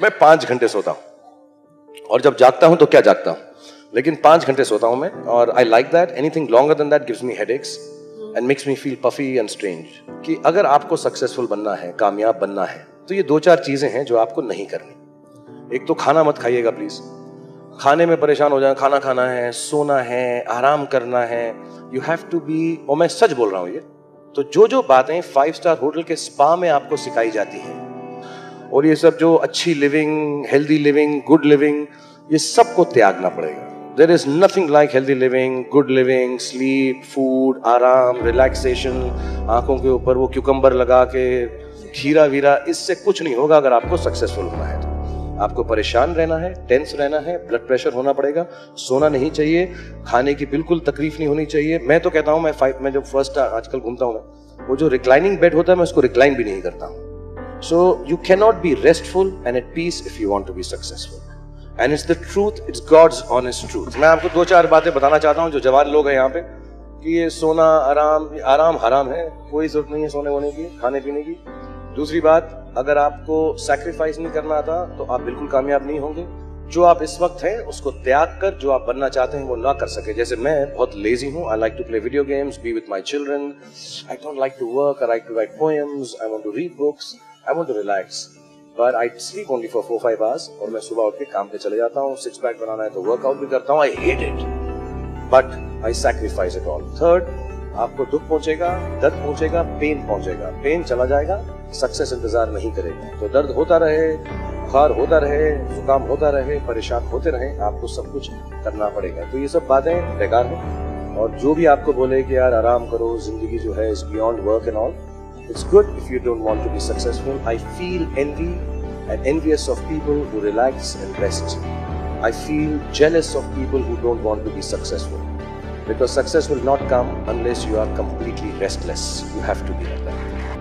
मैं पाँच घंटे सोता हूँ। और जब जागता हूँ तो क्या जागता हूँ? लेकिन पाँच घंटे सोता हूँ मैं, और I like that anything longer than that gives me headaches and makes me feel puffy and strange कि अगर आपको सक्सेसफुल बनना है, कामयाब बनना है तो ये दो चार चीज़ें हैं जो आपको नहीं करनी। एक तो खाना मत खाइएगा प्लीज़ खाने में परेशान हो जाए खाना खाना है, सोना है, आराम करना है। यू हैव टू बी और मैं सच बोल रहा हूँ ये तो जो जो बातें फाइव स्टार होटल के स्पा में आपको सिखाई जाती हैं और ये सब जो अच्छी living healthy living good living ये सबको त्यागना पड़ेगा। There is nothing like healthy living good living sleep food आराम रिलैक्सेशन आँखों के ऊपर वो क्यूकम्बर लगा के, खीरा वीरा, इससे कुछ नहीं होगा अगर आपको सक्सेसफुल होना है। तो आपको परेशान रहना है टेंस रहना है ब्लड प्रेशर होना पड़ेगा, सोना नहीं चाहिए, खाने की बिल्कुल तकलीफ़ नहीं होनी चाहिए। मैं तो कहता हूँ, मैं फाइव मैं जो फ़र्स्ट आजकल घूमता हूँ वो जो रिक्लाइनिंग बेड होता है, मैं उसको रिक्लाइन भी नहीं करता हूँ। You can not be restful and at peace if you want to be successful and it's the truth it's god's honest truth मैं आपको दो चार बातें बताना चाहता हूँ जो जवान लोग हैं यहाँ पे, कि ये सोना आराम आराम हराम है, कोई ज़रूरत नहीं है सोने वोने की, खाने पीने की। दूसरी बात, अगर आपको सैक्रिफाइस नहीं करना आता तो आप बिल्कुल कामयाब नहीं होंगे। जो आप इस वक्त हैं, उसको त्याग कर, जो आप बनना चाहते हैं, वो ना कर सके। जैसे मैं बहुत लेजी हूँ I like to play video games be with my children I don't like to work I like to write poems I want to read books I want to relax but I sleep only for four five hours और मैं सुबह उठ के काम पे चले जाता हूँ सिक्स पैक बनाना है तो वर्कआउट भी करता हूँ I hate it but I sacrifice it all third आपको दुख पहुंचेगा, दर्द पहुंचेगा पेन पहुंचेगा। पेन चला जाएगा सक्सेस इंतज़ार नहीं करेगा। तो दर्द होता रहे, बुखार होता रहे, जुकाम होता रहे, परेशान होते रहे, आपको सब कुछ करना पड़ेगा। तो ये सब बातें बेकार है, और जो भी आपको बोले कि यार आराम करो, ज़िंदगी जो है is beyond work and all It's good if you don't want to be successful. I feel envy and envious of people who relax and rest. I feel jealous of people who don't want to be successful. Because success will not come unless you are completely restless. You have to be like that.